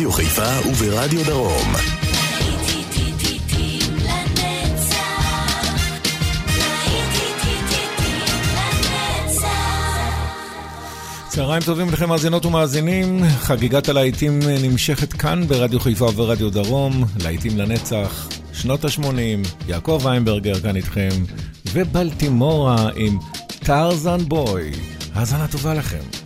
ברדיו חיפה וברדיו דרום. צהריים טובים לכם מאזינות ומאזינים, חגיגת הלהיטים נמשכת כאן ברדיו חיפה וברדיו דרום, להיטים לנצח, שנות ה-80, יעקב ויינברגר כאן איתכם, ובלטימורה עם טרזן בוי. האזנה טובה לכם.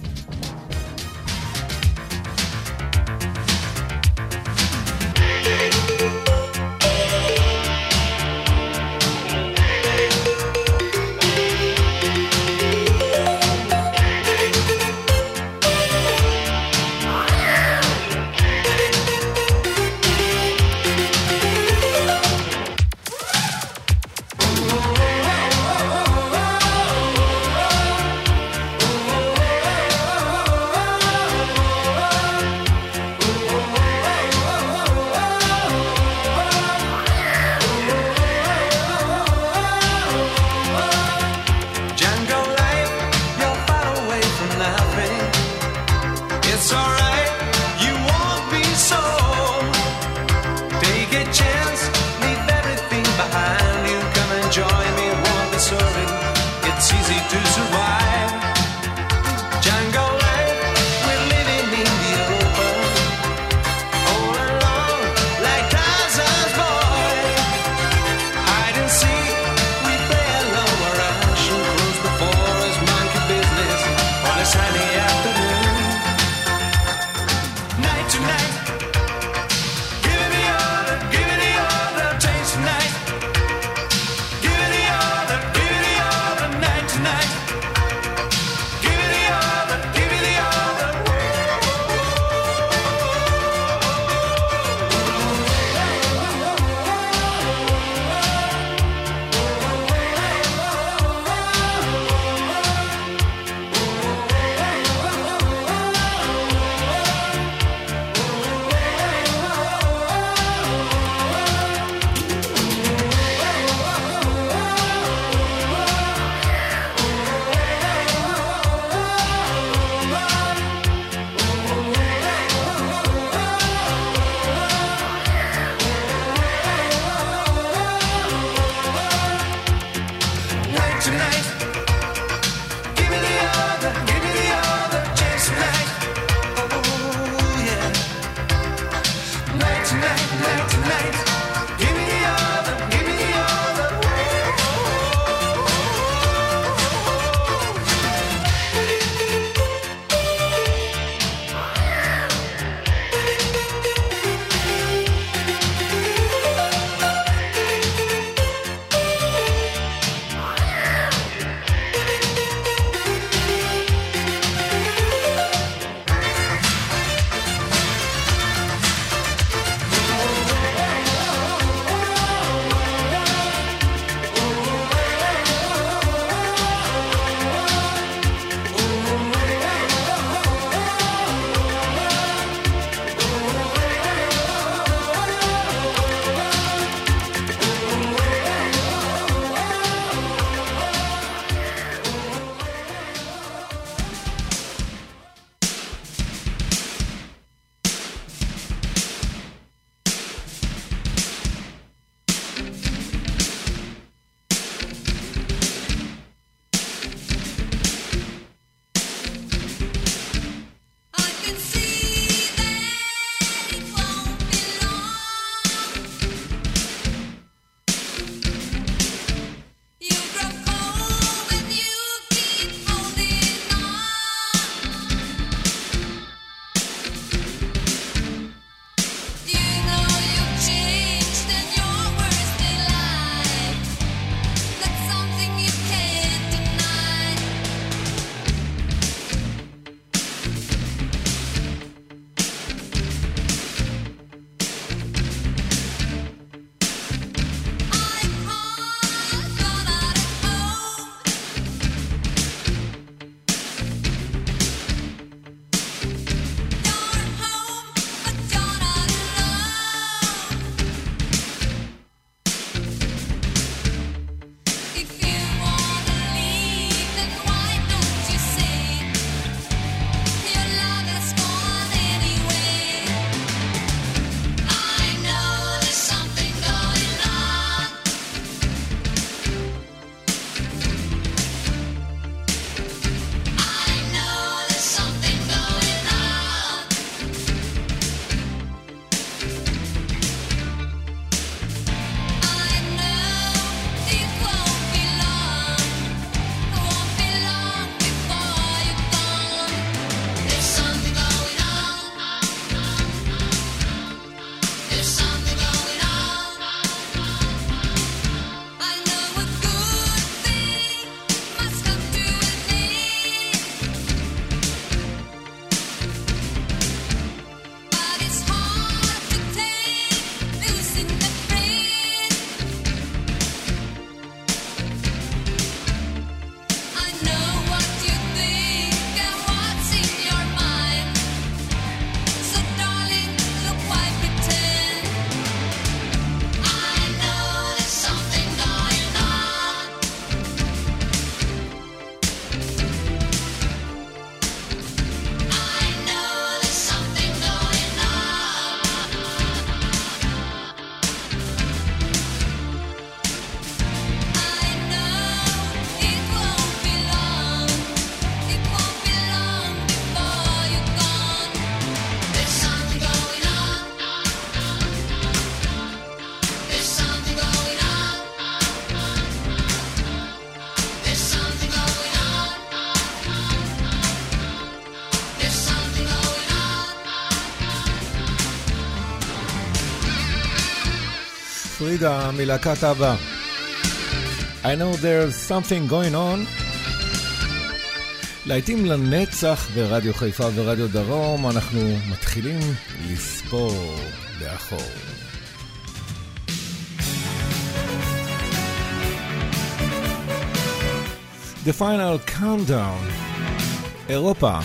פרידה מלהקת אבא. I know there's something going on. להיטים לנצח ברדיו חיפה ורדיו דרום, אנחנו מתחילים לספור לאחור. The final countdown, אירופה.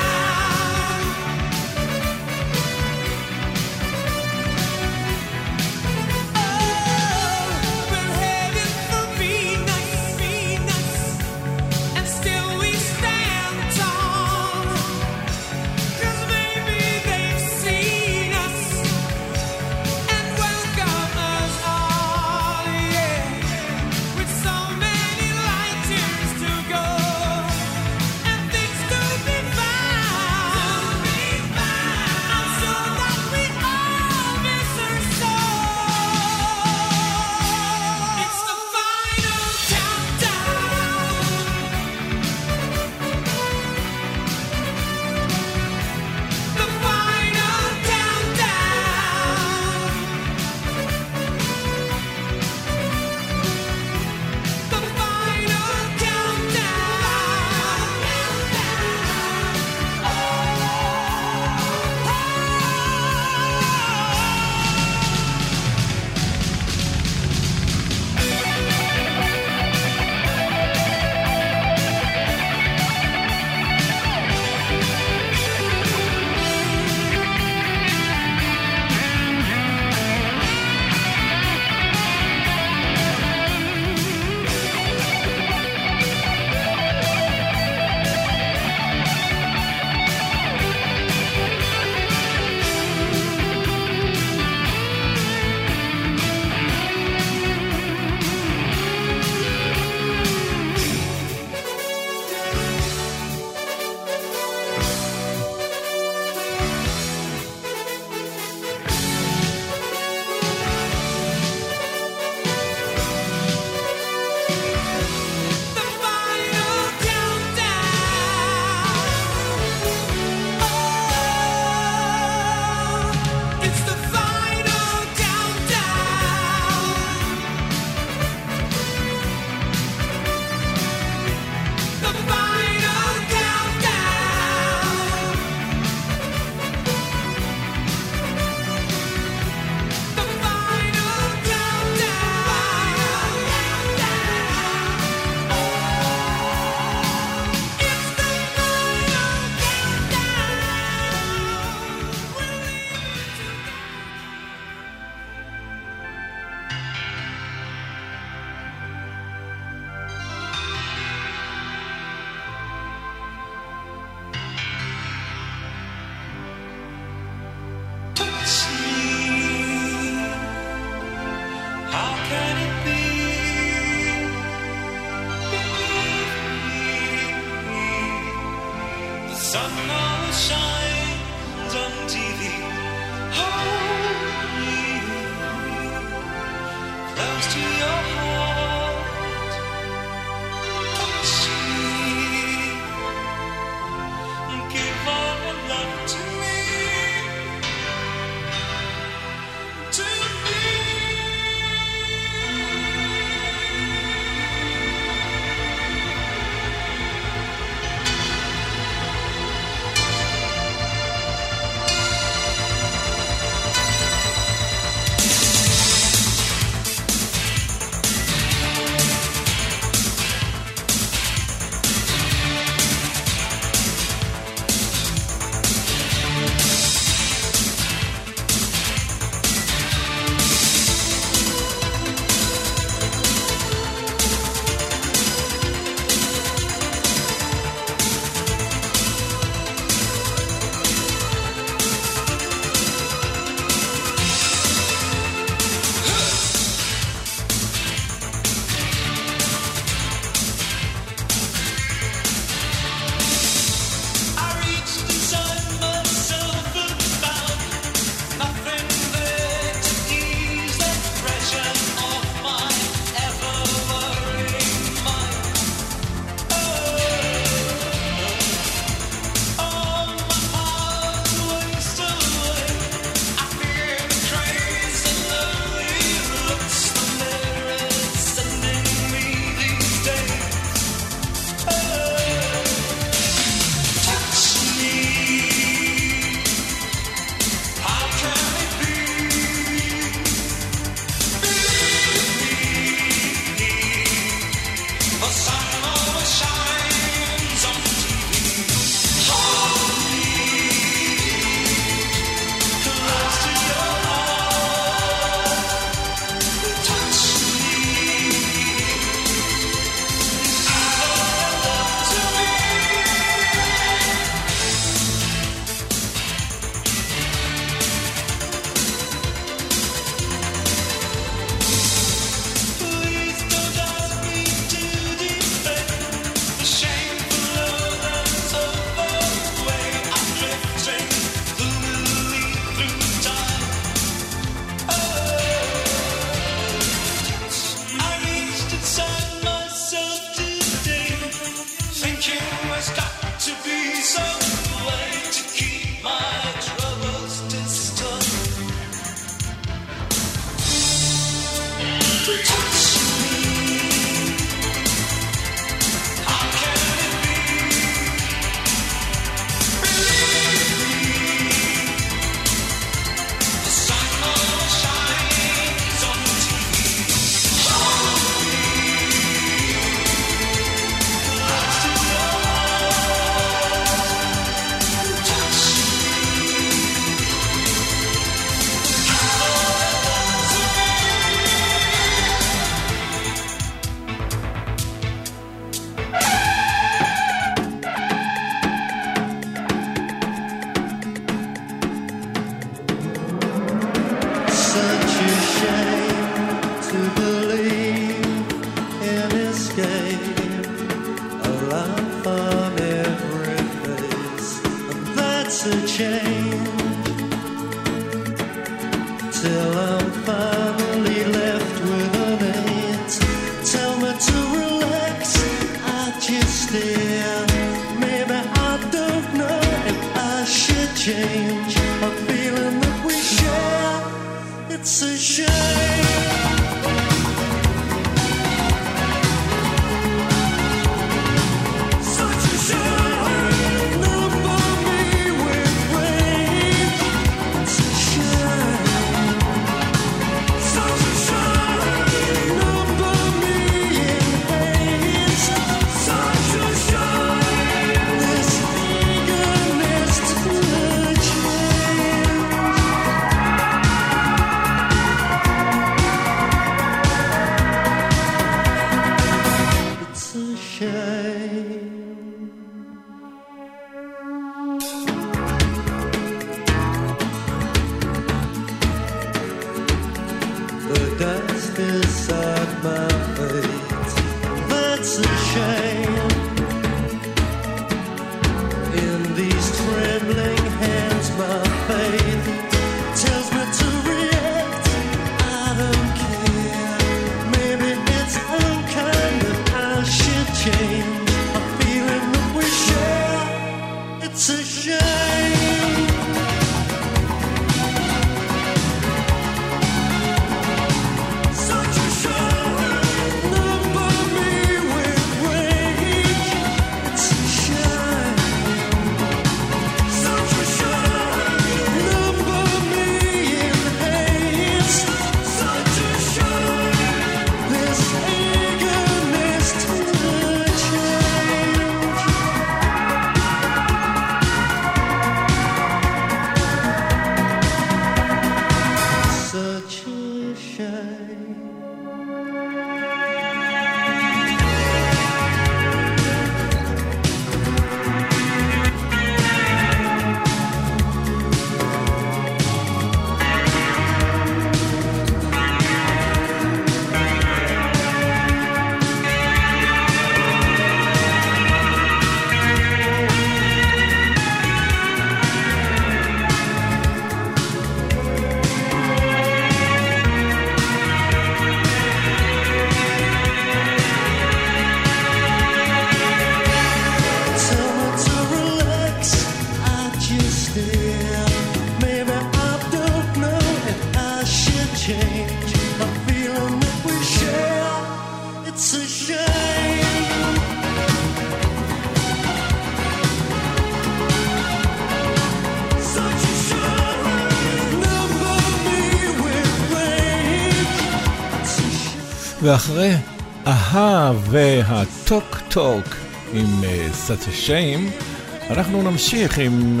Such a shame, אנחנו נמשיך עם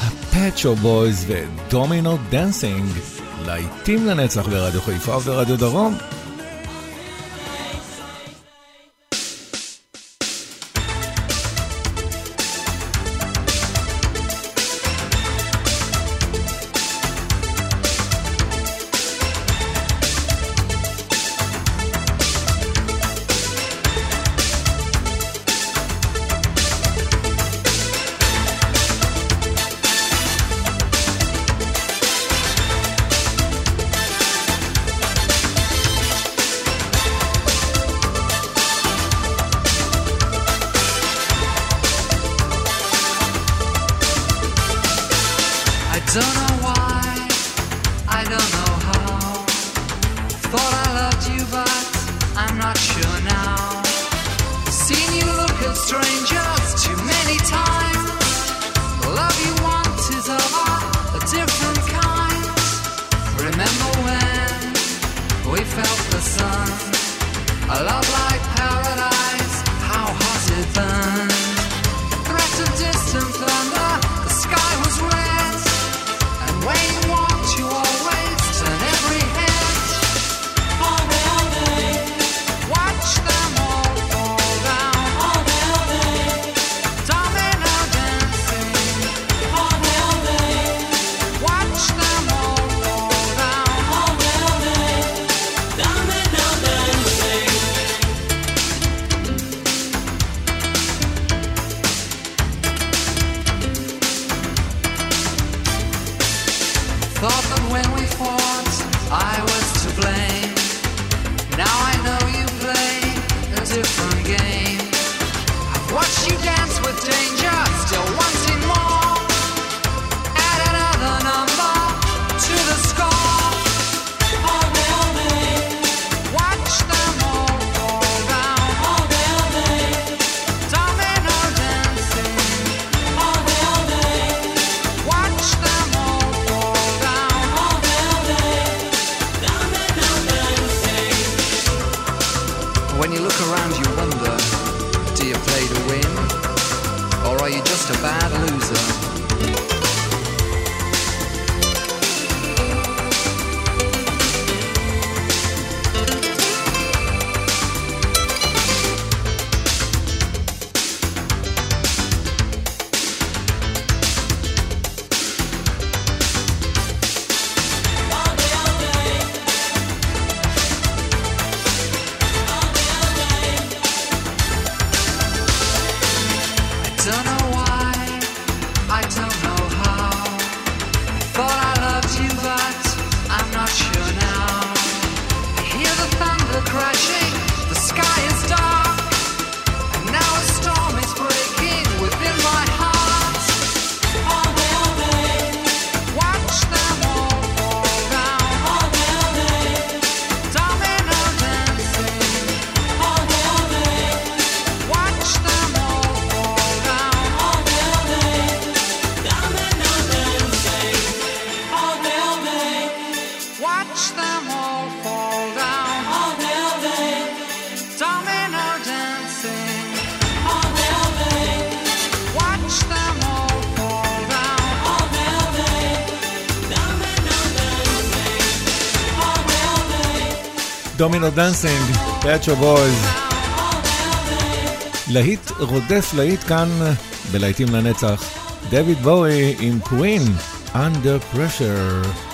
ה Pet Shop Boys ו Domino Dancing, להיטים לנצח ברדיו חיפה וברדיו דרום. bad loser. Domino Dancing, Pet Shop Boys. להיט רודף להיט כאן בלהיטים לנצח. דויד בואי עם קווין, Under Pressure.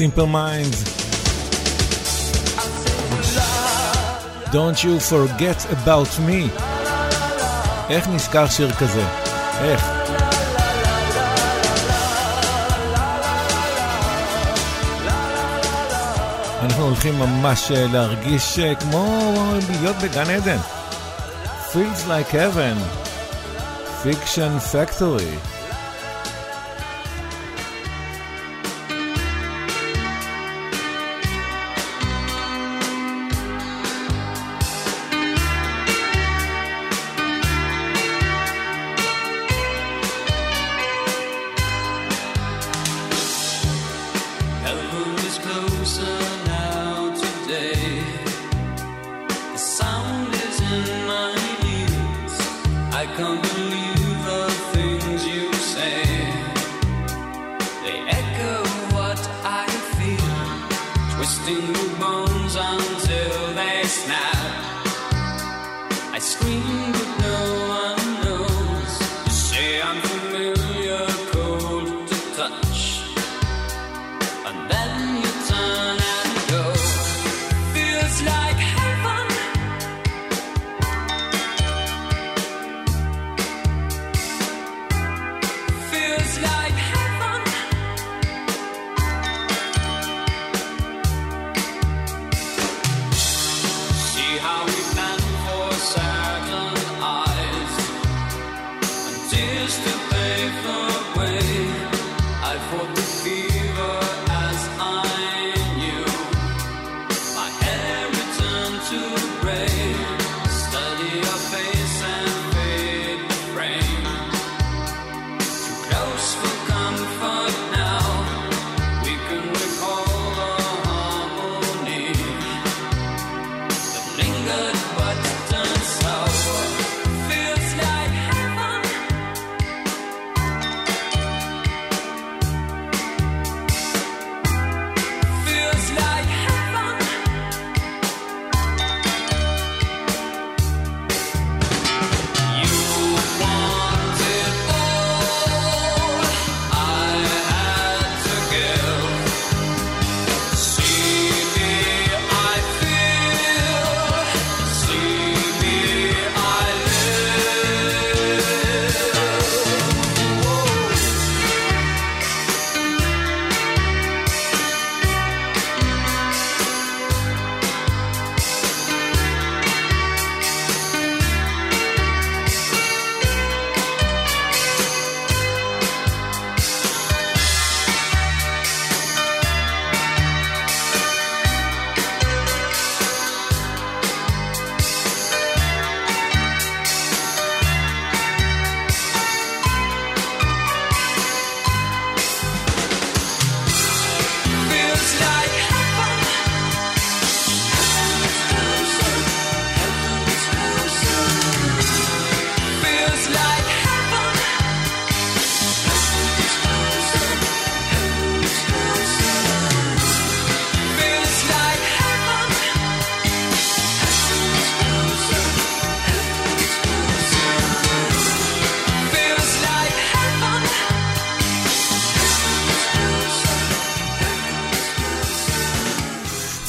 Simple Minds. Don't you forget about me. איך נזכר שיר כזה? איך? אנחנו הולכים ממש אה, להרגיש אה, כמו להיות בגן עדן. Feels like heaven. Fiction Factory.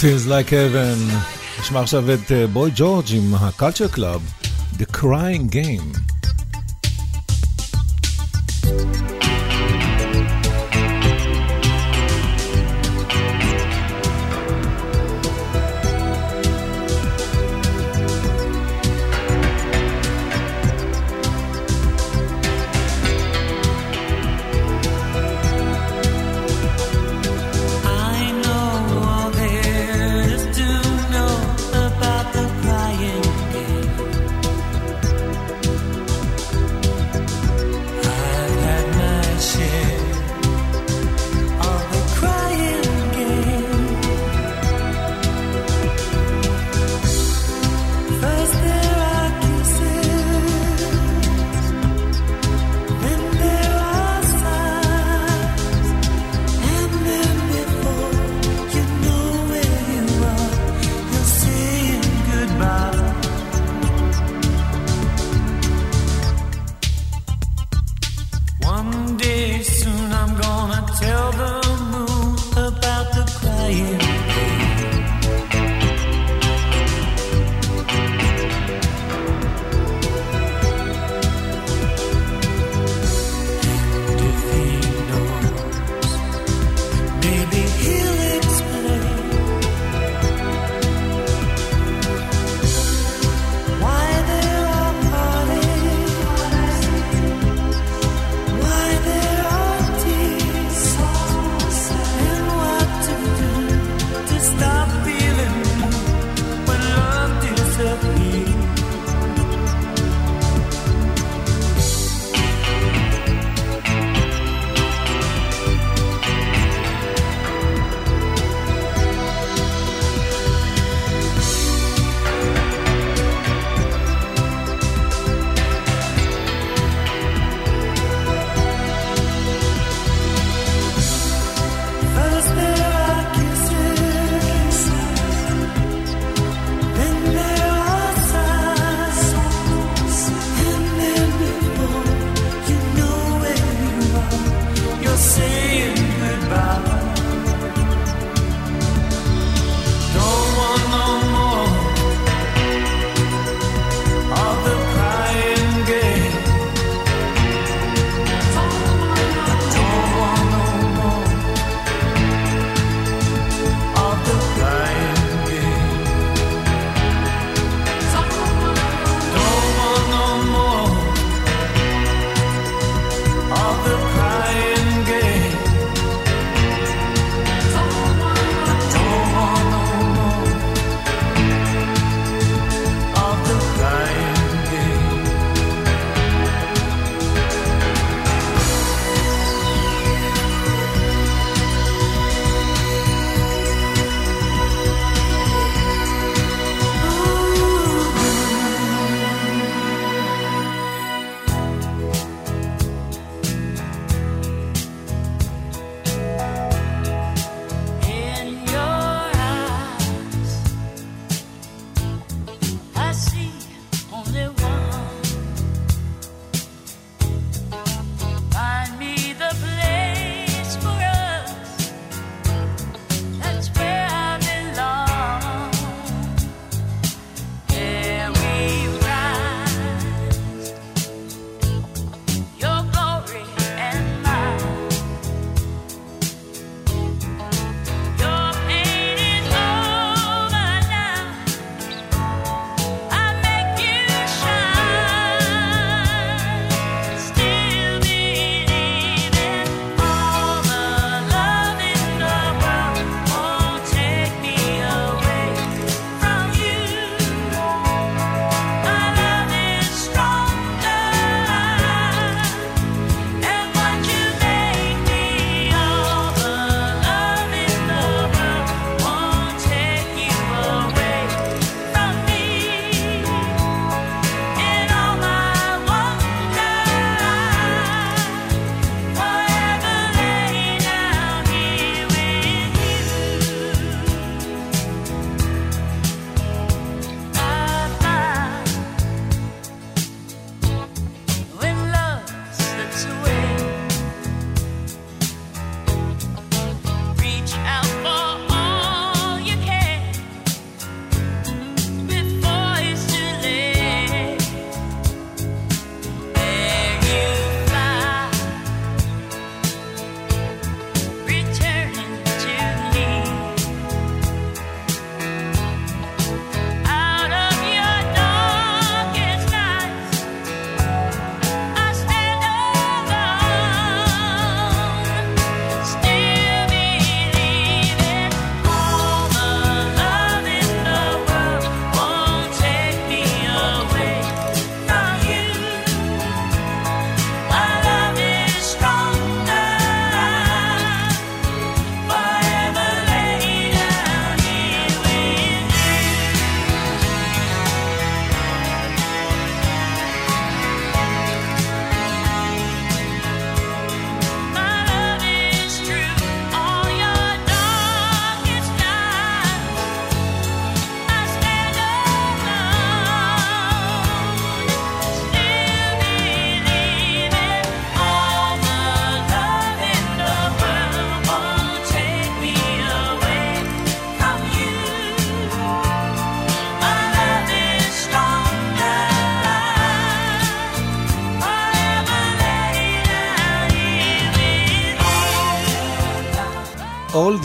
Feels like heaven. נשמע עכשיו את בוי ג'ורג' עם ה-culture club, The Crying Game.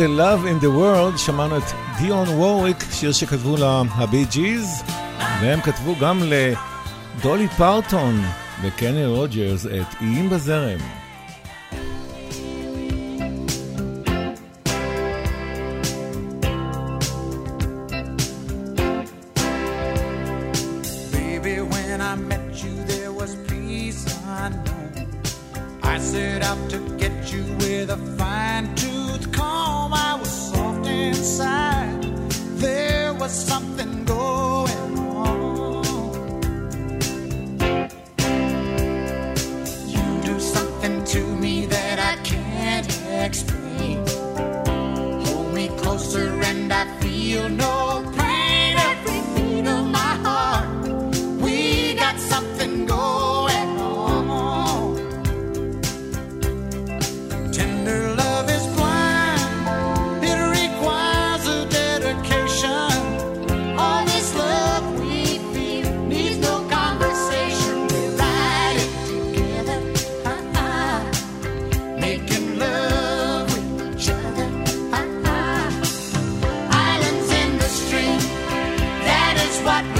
The Love in the World שמענו את דיון וורוויק, שיר שכתבו לה הבי ג'יז, והם כתבו גם לדולי פרטון וקני רוג'רס את איים בזרם. what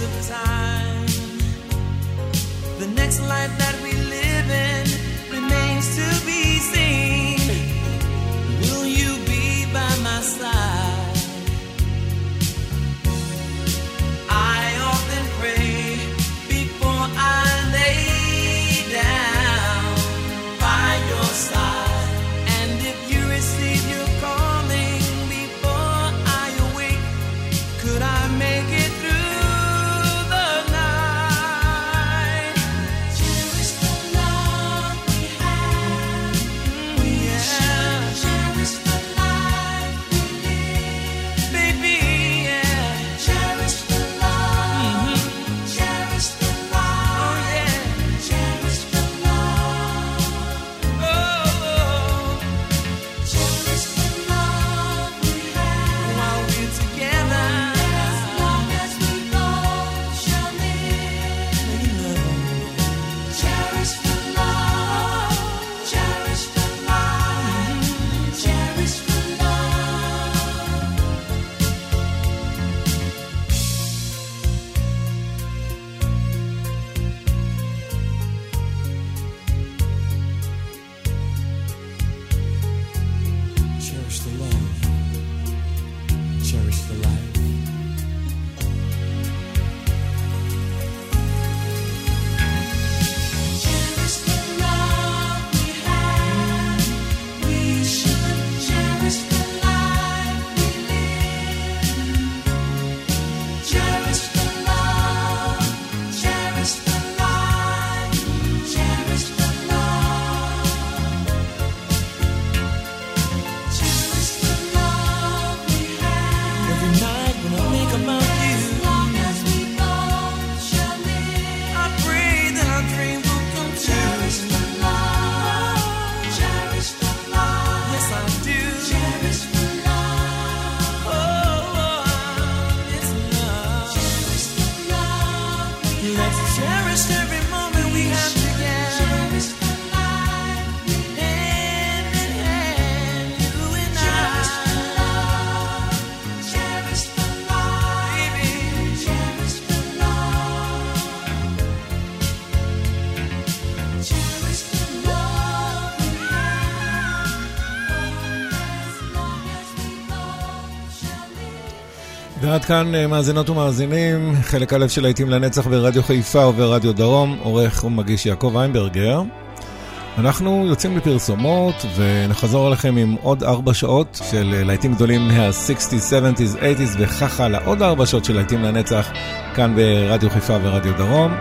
wasted time. ועד כאן אה, מאזינות ומאזינים, חלק א' של להיטים לנצח ברדיו חיפה וברדיו דרום, עורך ומגיש יעקב איינברגר. אנחנו יוצאים לפרסומות ונחזור אליכם עם עוד ארבע שעות של אה, להיטים גדולים מה-60's, 70's, 80's וכך הלאה, עוד ארבע שעות של להיטים לנצח כאן ברדיו חיפה ורדיו דרום.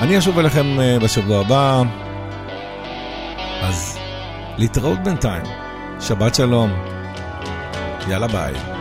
אני אשוב אליכם אה, בשבוע הבא, אז להתראות בינתיים, שבת שלום, יאללה ביי.